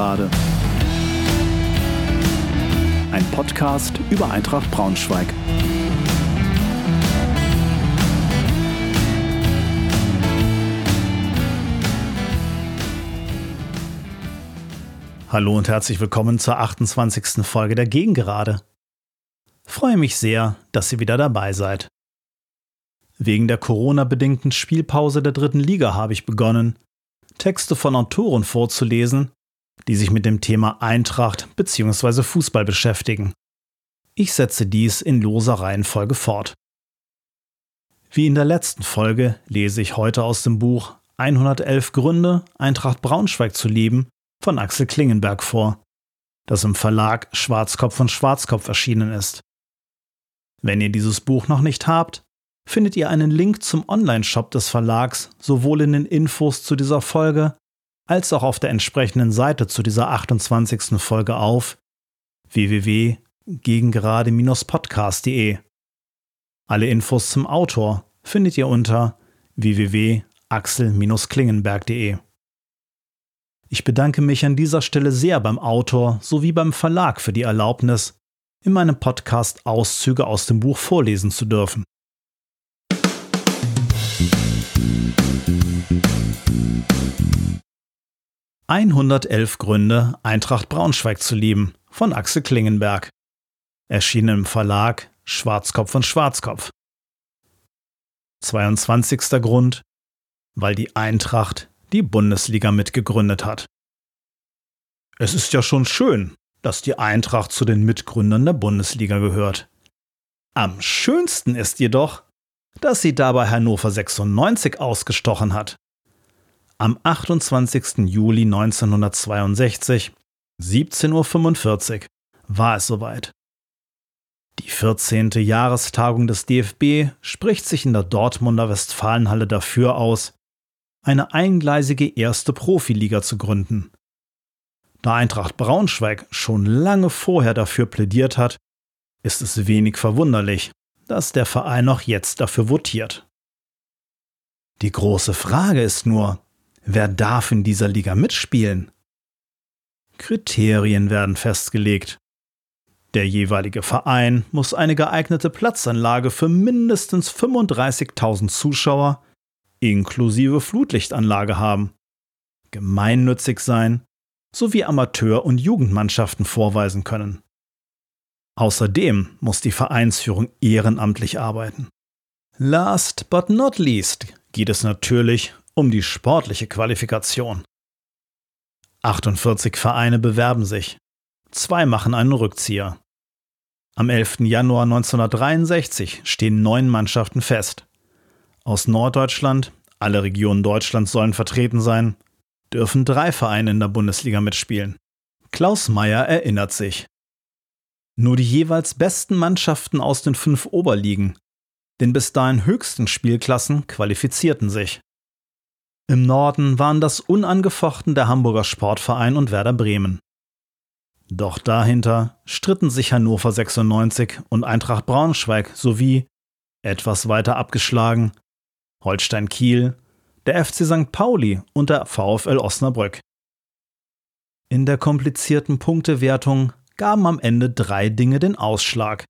Gegengerade. Ein Podcast über Eintracht Braunschweig. Hallo und herzlich willkommen zur 28. Folge der Gegengerade. Freue mich sehr, dass ihr wieder dabei seid. Wegen der Corona-bedingten Spielpause der dritten Liga habe ich begonnen, Texte von Autoren vorzulesen, die sich mit dem Thema Eintracht bzw. Fußball beschäftigen. Ich setze dies in loser Reihenfolge fort. Wie in der letzten Folge lese ich heute aus dem Buch 111 Gründe, Eintracht Braunschweig zu lieben von Axel Klingenberg vor, das im Verlag Schwarzkopf von Schwarzkopf erschienen ist. Wenn ihr dieses Buch noch nicht habt, findet ihr einen Link zum Online-Shop des Verlags sowohl in den Infos zu dieser Folge als auch auf der entsprechenden Seite zu dieser 28. Folge auf www.gegengerade-podcast.de. Alle Infos zum Autor findet ihr unter www.axel-klingenberg.de. Ich bedanke mich an dieser Stelle sehr beim Autor sowie beim Verlag für die Erlaubnis, in meinem Podcast Auszüge aus dem Buch vorlesen zu dürfen. »111 Gründe, Eintracht Braunschweig zu lieben« von Axel Klingenberg. Erschienen im Verlag Schwarzkopf und Schwarzkopf. 22. Grund, weil die Eintracht die Bundesliga mitgegründet hat. Es ist ja schon schön, dass die Eintracht zu den Mitgründern der Bundesliga gehört. Am schönsten ist jedoch, dass sie dabei Hannover 96 ausgestochen hat. Am 28. Juli 1962, 17.45 Uhr, war es soweit. Die 14. Jahrestagung des DFB spricht sich in der Dortmunder Westfalenhalle dafür aus, eine eingleisige erste Profiliga zu gründen. Da Eintracht Braunschweig schon lange vorher dafür plädiert hat, ist es wenig verwunderlich, dass der Verein auch jetzt dafür votiert. Die große Frage ist nur, wer darf in dieser Liga mitspielen? Kriterien werden festgelegt. Der jeweilige Verein muss eine geeignete Platzanlage für mindestens 35.000 Zuschauer inklusive Flutlichtanlage haben, gemeinnützig sein sowie Amateur- und Jugendmannschaften vorweisen können. Außerdem muss die Vereinsführung ehrenamtlich arbeiten. Last but not least geht es natürlich um die sportliche Qualifikation. 48 Vereine bewerben sich. Zwei machen einen Rückzieher. Am 11. Januar 1963 stehen neun Mannschaften fest aus Norddeutschland, alle Regionen Deutschlands sollen vertreten sein, dürfen drei Vereine in der Bundesliga mitspielen. Klaus Meyer erinnert sich. Nur die jeweils besten Mannschaften aus den fünf Oberligen, den bis dahin höchsten Spielklassen, qualifizierten sich. Im Norden waren das unangefochten der Hamburger Sportverein und Werder Bremen. Doch dahinter stritten sich Hannover 96 und Eintracht Braunschweig sowie, etwas weiter abgeschlagen, Holstein Kiel, der FC St. Pauli und der VfL Osnabrück. In der komplizierten Punktewertung gaben am Ende drei Dinge den Ausschlag.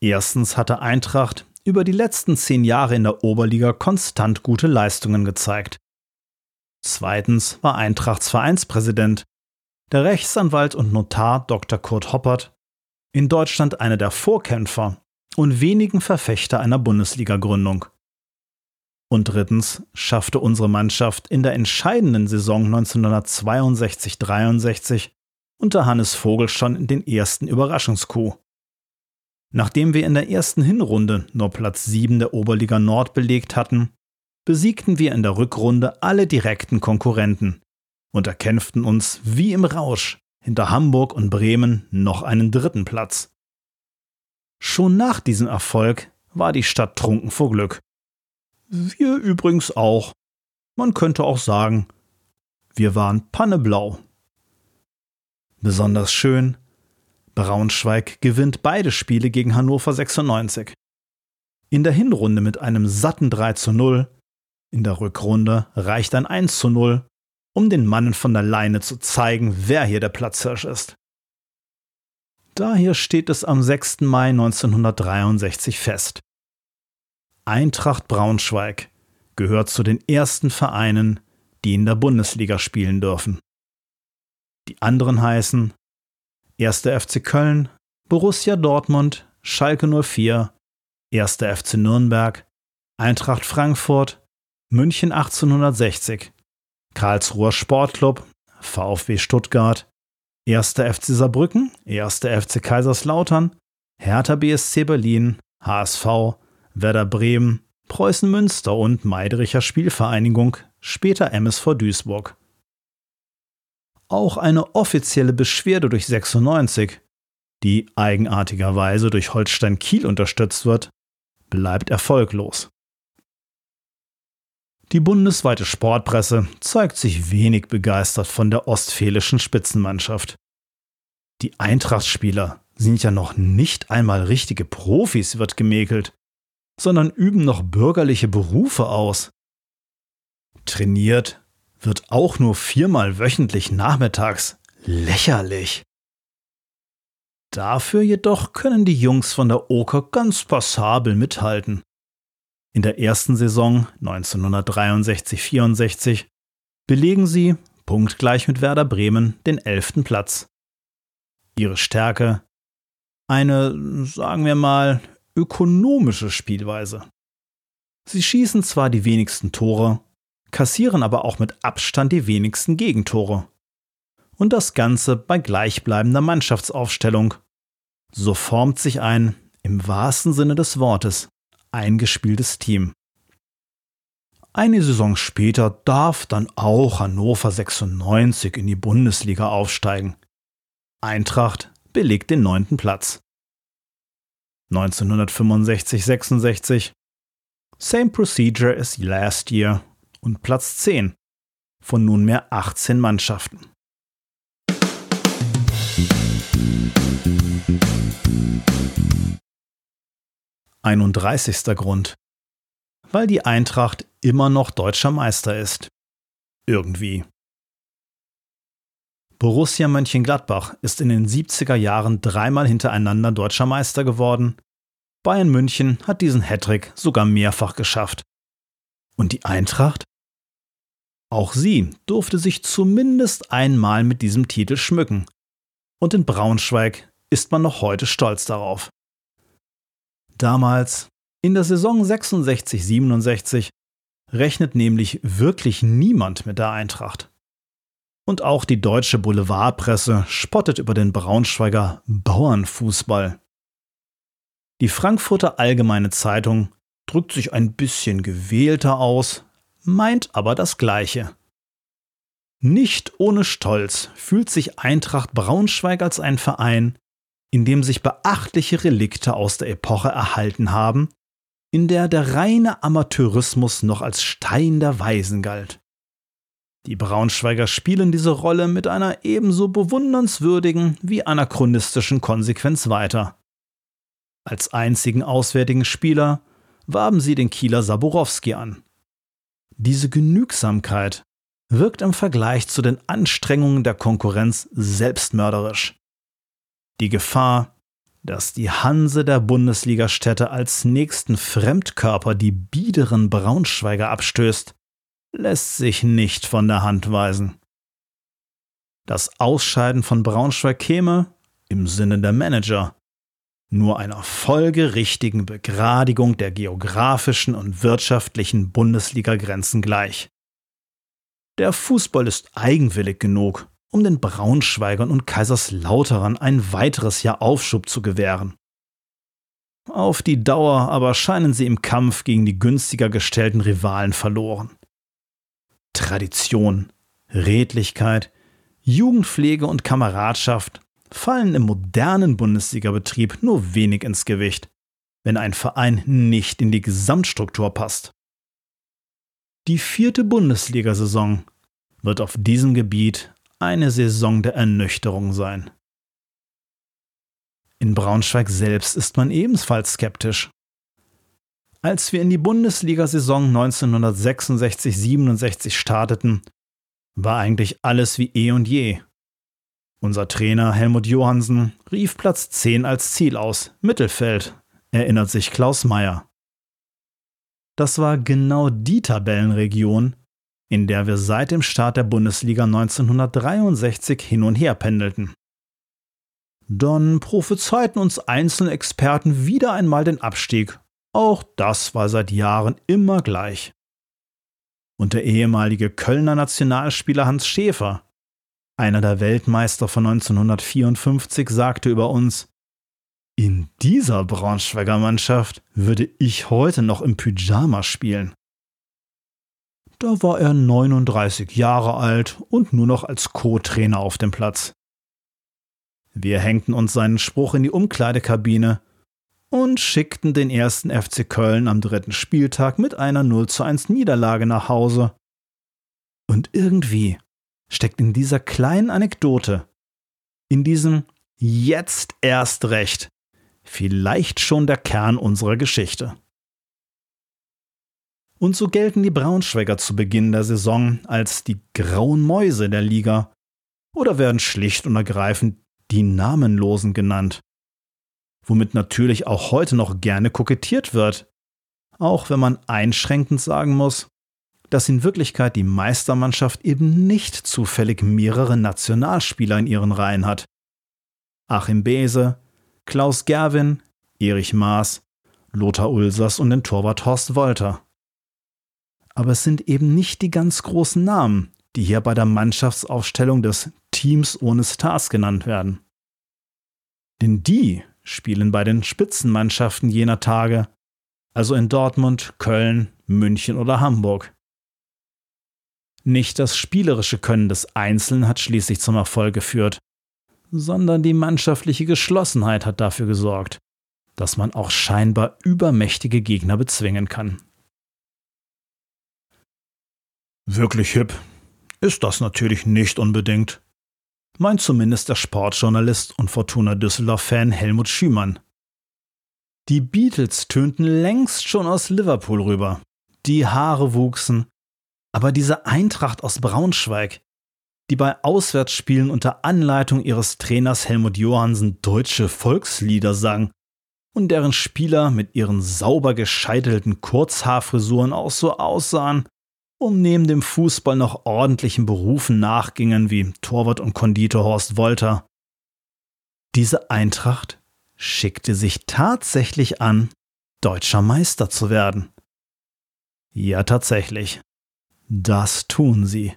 Erstens hatte Eintracht über die letzten zehn Jahre in der Oberliga konstant gute Leistungen gezeigt. Zweitens war Eintrachts Vereinspräsident, der Rechtsanwalt und Notar Dr. Kurt Hoppert, in Deutschland einer der Vorkämpfer und wenigen Verfechter einer Bundesliga-Gründung. Und drittens schaffte unsere Mannschaft in der entscheidenden Saison 1962-63 unter Hannes Vogel schon den ersten Überraschungskuh. Nachdem wir in der ersten Hinrunde nur Platz 7 der Oberliga Nord belegt hatten, besiegten wir in der Rückrunde alle direkten Konkurrenten und erkämpften uns wie im Rausch hinter Hamburg und Bremen noch einen dritten Platz. Schon nach diesem Erfolg war die Stadt trunken vor Glück. Wir übrigens auch. Man könnte auch sagen, wir waren panneblau. Besonders schön, Braunschweig gewinnt beide Spiele gegen Hannover 96. In der Hinrunde mit einem satten 3 zu 0, in der Rückrunde reicht ein 1 zu 0 um den Mannen von der Leine zu zeigen, wer hier der Platzhirsch ist. Daher steht es am 6. Mai 1963 fest. Eintracht Braunschweig gehört zu den ersten Vereinen, die in der Bundesliga spielen dürfen. Die anderen heißen 1. FC Köln, Borussia Dortmund, Schalke 04, 1. FC Nürnberg, Eintracht Frankfurt, München 1860, Karlsruher Sportclub, VfB Stuttgart, 1. FC Saarbrücken, 1. FC Kaiserslautern, Hertha BSC Berlin, HSV, Werder Bremen, Preußen Münster und Meidricher Spielvereinigung, später MSV Duisburg. Auch eine offizielle Beschwerde durch 96, die eigenartigerweise durch Holstein Kiel unterstützt wird, bleibt erfolglos. Die bundesweite Sportpresse zeigt sich wenig begeistert von der ostfälischen Spitzenmannschaft. Die Eintrachtspieler sind ja noch nicht einmal richtige Profis, wird gemäkelt, sondern üben noch bürgerliche Berufe aus. Trainiert wird auch nur viermal wöchentlich nachmittags. Lächerlich. Dafür jedoch können die Jungs von der Oker ganz passabel mithalten. In der ersten Saison 1963-64 belegen sie, punktgleich mit Werder Bremen, den elften Platz. Ihre Stärke? Eine, sagen wir mal, ökonomische Spielweise. Sie schießen zwar die wenigsten Tore, kassieren aber auch mit Abstand die wenigsten Gegentore. Und das Ganze bei gleichbleibender Mannschaftsaufstellung. So formt sich ein, im wahrsten Sinne des Wortes, eingespieltes Team. Eine Saison später darf dann auch Hannover 96 in die Bundesliga aufsteigen. Eintracht belegt den neunten Platz. 1965-66 Same procedure as last year und Platz 10 von nunmehr 18 Mannschaften. 31. Grund. Weil die Eintracht immer noch deutscher Meister ist. Irgendwie. Borussia Mönchengladbach ist in den 70er Jahren dreimal hintereinander deutscher Meister geworden. Bayern München hat diesen Hattrick sogar mehrfach geschafft. Und die Eintracht? Auch sie durfte sich zumindest einmal mit diesem Titel schmücken. Und in Braunschweig ist man noch heute stolz darauf. Damals, in der Saison 66-67, rechnet nämlich wirklich niemand mit der Eintracht. Und auch die deutsche Boulevardpresse spottet über den Braunschweiger Bauernfußball. Die Frankfurter Allgemeine Zeitung drückt sich ein bisschen gewählter aus, meint aber das Gleiche. Nicht ohne Stolz fühlt sich Eintracht Braunschweig als ein Verein, in dem sich beachtliche Relikte aus der Epoche erhalten haben, in der der reine Amateurismus noch als Stein der Weisen galt. Die Braunschweiger spielen diese Rolle mit einer ebenso bewundernswürdigen wie anachronistischen Konsequenz weiter. Als einzigen auswärtigen Spieler warben sie den Kieler Saborowski an. Diese Genügsamkeit wirkt im Vergleich zu den Anstrengungen der Konkurrenz selbstmörderisch. Die Gefahr, dass die Hanse der Bundesligastädte als nächsten Fremdkörper die biederen Braunschweiger abstößt, lässt sich nicht von der Hand weisen. Das Ausscheiden von Braunschweig käme, im Sinne der Manager, nur einer folgerichtigen Begradigung der geografischen und wirtschaftlichen Bundesliga-Grenzen gleich. Der Fußball ist eigenwillig genug, um den Braunschweigern und Kaiserslauterern ein weiteres Jahr Aufschub zu gewähren. Auf die Dauer aber scheinen sie im Kampf gegen die günstiger gestellten Rivalen verloren. Tradition, Redlichkeit, Jugendpflege und Kameradschaft fallen im modernen Bundesligabetrieb nur wenig ins Gewicht, wenn ein Verein nicht in die Gesamtstruktur passt. Die vierte Bundesliga-Saison wird auf diesem Gebiet eine Saison der Ernüchterung sein. In Braunschweig selbst ist man ebenfalls skeptisch. Als wir in die Bundesliga-Saison 1966-67 starteten, war eigentlich alles wie eh und je. Unser Trainer Helmut Johansen rief Platz 10 als Ziel aus, Mittelfeld, erinnert sich Klaus Meyer. Das war genau die Tabellenregion, in der wir seit dem Start der Bundesliga 1963 hin und her pendelten. Dann prophezeiten uns einzelne Experten wieder einmal den Abstieg. Auch das war seit Jahren immer gleich. Und der ehemalige Kölner Nationalspieler Hans Schäfer, einer der Weltmeister von 1954, sagte über uns, in dieser Braunschweiger Mannschaft würde ich heute noch im Pyjama spielen. Da war er 39 Jahre alt und nur noch als Co-Trainer auf dem Platz. Wir hängten uns seinen Spruch in die Umkleidekabine und schickten den ersten FC Köln am dritten Spieltag mit einer 0 zu 1 Niederlage nach Hause. Und irgendwie steckt in dieser kleinen Anekdote, in diesem jetzt erst recht, vielleicht schon der Kern unserer Geschichte. Und so gelten die Braunschweiger zu Beginn der Saison als die grauen Mäuse der Liga oder werden schlicht und ergreifend die Namenlosen genannt, womit natürlich auch heute noch gerne kokettiert wird, auch wenn man einschränkend sagen muss, dass in Wirklichkeit die Meistermannschaft eben nicht zufällig mehrere Nationalspieler in ihren Reihen hat. Achim Beese, Klaus Gerwin, Erich Maas, Lothar Ulsers und den Torwart Horst Wolter. Aber es sind eben nicht die ganz großen Namen, die hier bei der Mannschaftsaufstellung des Teams ohne Stars genannt werden. Denn die spielen bei den Spitzenmannschaften jener Tage, also in Dortmund, Köln, München oder Hamburg. Nicht das spielerische Können des Einzelnen hat schließlich zum Erfolg geführt, sondern die mannschaftliche Geschlossenheit hat dafür gesorgt, dass man auch scheinbar übermächtige Gegner bezwingen kann. Wirklich hip ist das natürlich nicht unbedingt, meint zumindest der Sportjournalist und Fortuna Düsseldorf-Fan Helmut Schümann. Die Beatles tönten längst schon aus Liverpool rüber. Die Haare wuchsen, aber diese Eintracht aus Braunschweig, die bei Auswärtsspielen unter Anleitung ihres Trainers Helmut Johansen deutsche Volkslieder sang und deren Spieler mit ihren sauber gescheitelten Kurzhaarfrisuren auch so aussahen, um neben dem Fußball noch ordentlichen Berufen nachgingen wie Torwart und Konditor Horst Wolter. Diese Eintracht schickte sich tatsächlich an, deutscher Meister zu werden. Ja, tatsächlich. Das tun sie.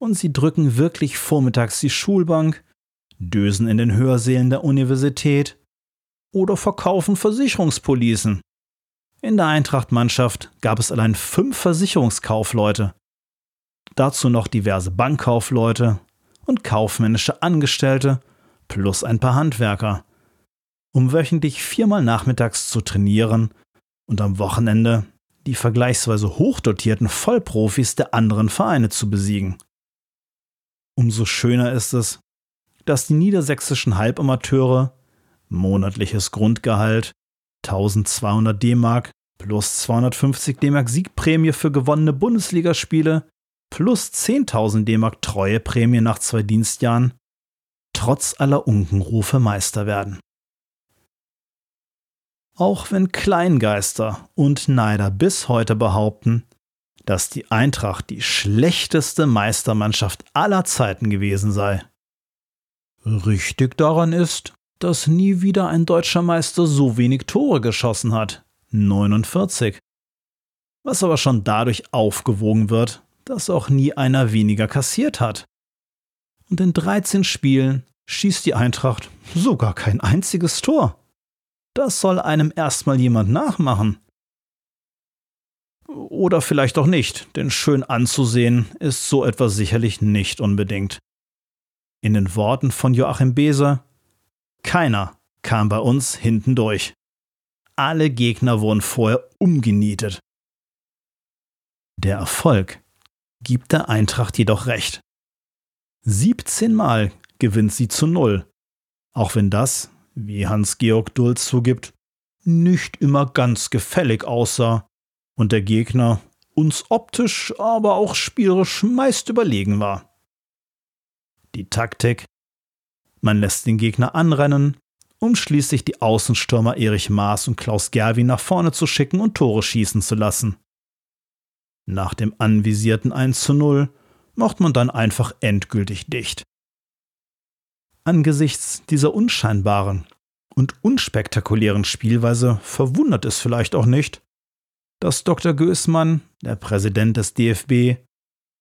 Und sie drücken wirklich vormittags die Schulbank, dösen in den Hörsälen der Universität oder verkaufen Versicherungspolicen. In der Eintracht-Mannschaft gab es allein fünf Versicherungskaufleute. Dazu noch diverse Bankkaufleute und kaufmännische Angestellte plus ein paar Handwerker, um wöchentlich viermal nachmittags zu trainieren und am Wochenende die vergleichsweise hochdotierten Vollprofis der anderen Vereine zu besiegen. Umso schöner ist es, dass die niedersächsischen Halbamateure monatliches Grundgehalt 1200 D-Mark plus 250 D-Mark Siegprämie für gewonnene Bundesligaspiele plus 10.000 D-Mark Treueprämie nach zwei Dienstjahren trotz aller Unkenrufe Meister werden. Auch wenn Kleingeister und Neider bis heute behaupten, dass die Eintracht die schlechteste Meistermannschaft aller Zeiten gewesen sei. Richtig daran ist, dass nie wieder ein deutscher Meister so wenig Tore geschossen hat. 49. Was aber schon dadurch aufgewogen wird, dass auch nie einer weniger kassiert hat. Und in 13 Spielen schießt die Eintracht sogar kein einziges Tor. Das soll einem erstmal jemand nachmachen. Oder vielleicht auch nicht, denn schön anzusehen ist so etwas sicherlich nicht unbedingt. In den Worten von Joachim Beser, keiner kam bei uns hinten durch. Alle Gegner wurden vorher umgenietet. Der Erfolg gibt der Eintracht jedoch recht. 17 Mal gewinnt sie zu Null, auch wenn das wie Hans-Georg Dulz zugibt, nicht immer ganz gefällig aussah und der Gegner uns optisch, aber auch spielerisch meist überlegen war. Die Taktik? Man lässt den Gegner anrennen, um schließlich die Außenstürmer Erich Maas und Klaus Gerwi nach vorne zu schicken und Tore schießen zu lassen. Nach dem anvisierten 1 zu 0 macht man dann einfach endgültig dicht. Angesichts dieser unscheinbaren und unspektakulären Spielweise verwundert es vielleicht auch nicht, dass Dr. Gößmann, der Präsident des DFB,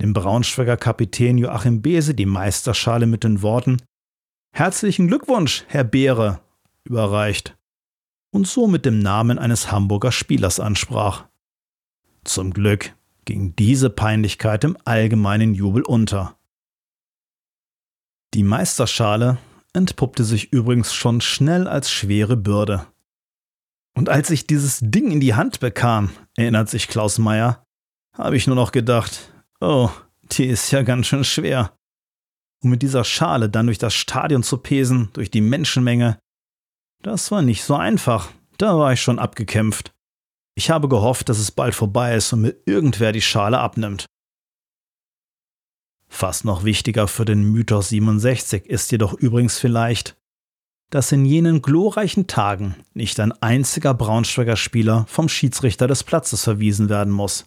dem Braunschweiger Kapitän Joachim Behse die Meisterschale mit den Worten Herzlichen Glückwunsch, Herr Beere, überreicht und so mit dem Namen eines Hamburger Spielers ansprach. Zum Glück ging diese Peinlichkeit im allgemeinen Jubel unter. Die Meisterschale entpuppte sich übrigens schon schnell als schwere Bürde. Und als ich dieses Ding in die Hand bekam, erinnert sich Klaus Meyer, habe ich nur noch gedacht, oh, die ist ja ganz schön schwer. Und mit dieser Schale dann durch das Stadion zu pesen, durch die Menschenmenge, das war nicht so einfach. Da war ich schon abgekämpft. Ich habe gehofft, dass es bald vorbei ist und mir irgendwer die Schale abnimmt. Fast noch wichtiger für den Mythos 67 ist jedoch übrigens vielleicht, dass in jenen glorreichen Tagen nicht ein einziger Braunschweiger Spieler vom Schiedsrichter des Platzes verwiesen werden muss.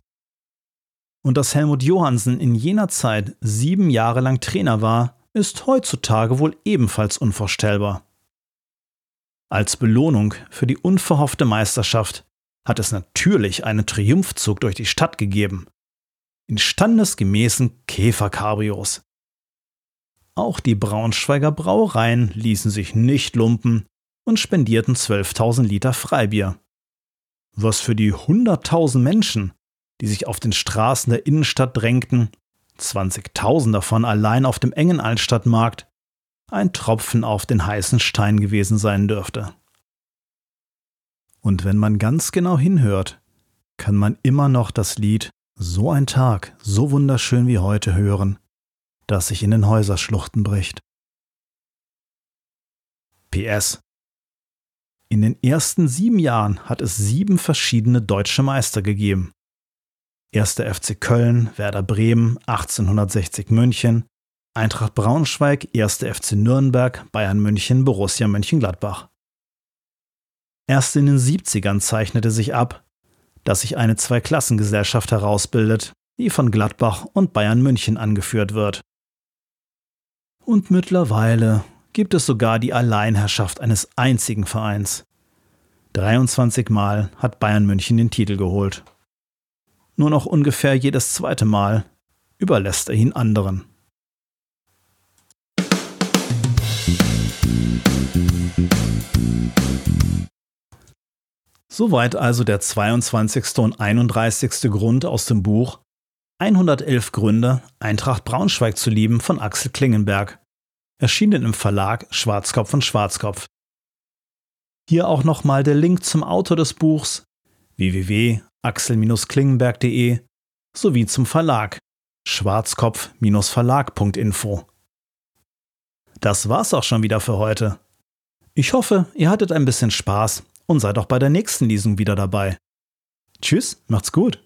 Und dass Helmut Johansen in jener Zeit sieben Jahre lang Trainer war, ist heutzutage wohl ebenfalls unvorstellbar. Als Belohnung für die unverhoffte Meisterschaft hat es natürlich einen Triumphzug durch die Stadt gegeben. In standesgemäßen Käferkabrios. Auch die Braunschweiger Brauereien ließen sich nicht lumpen und spendierten 12.000 Liter Freibier. Was für die 100.000 Menschen, die sich auf den Straßen der Innenstadt drängten, 20.000 davon allein auf dem engen Altstadtmarkt, ein Tropfen auf den heißen Stein gewesen sein dürfte. Und wenn man ganz genau hinhört, kann man immer noch das Lied So ein Tag, so wunderschön wie heute hören, das sich in den Häuserschluchten bricht. PS In den ersten sieben Jahren hat es sieben verschiedene deutsche Meister gegeben. 1. FC Köln, Werder Bremen, 1860 München, Eintracht Braunschweig, 1. FC Nürnberg, Bayern München, Borussia Mönchengladbach. Erst in den 70ern zeichnete sich ab, dass sich eine Zweiklassengesellschaft herausbildet, die von Gladbach und Bayern München angeführt wird. Und mittlerweile gibt es sogar die Alleinherrschaft eines einzigen Vereins. 23 Mal hat Bayern München den Titel geholt. Nur noch ungefähr jedes zweite Mal überlässt er ihn anderen. Soweit also der 22. und 31. Grund aus dem Buch 111 Gründe, Eintracht Braunschweig zu lieben von Axel Klingenberg, erschienen im Verlag Schwarzkopf und Schwarzkopf. Hier auch nochmal der Link zum Autor des Buchs www.axel-klingenberg.de sowie zum Verlag schwarzkopf-verlag.info. Das war's auch schon wieder für heute. Ich hoffe, ihr hattet ein bisschen Spaß und seid auch bei der nächsten Lesung wieder dabei. Tschüss, macht's gut.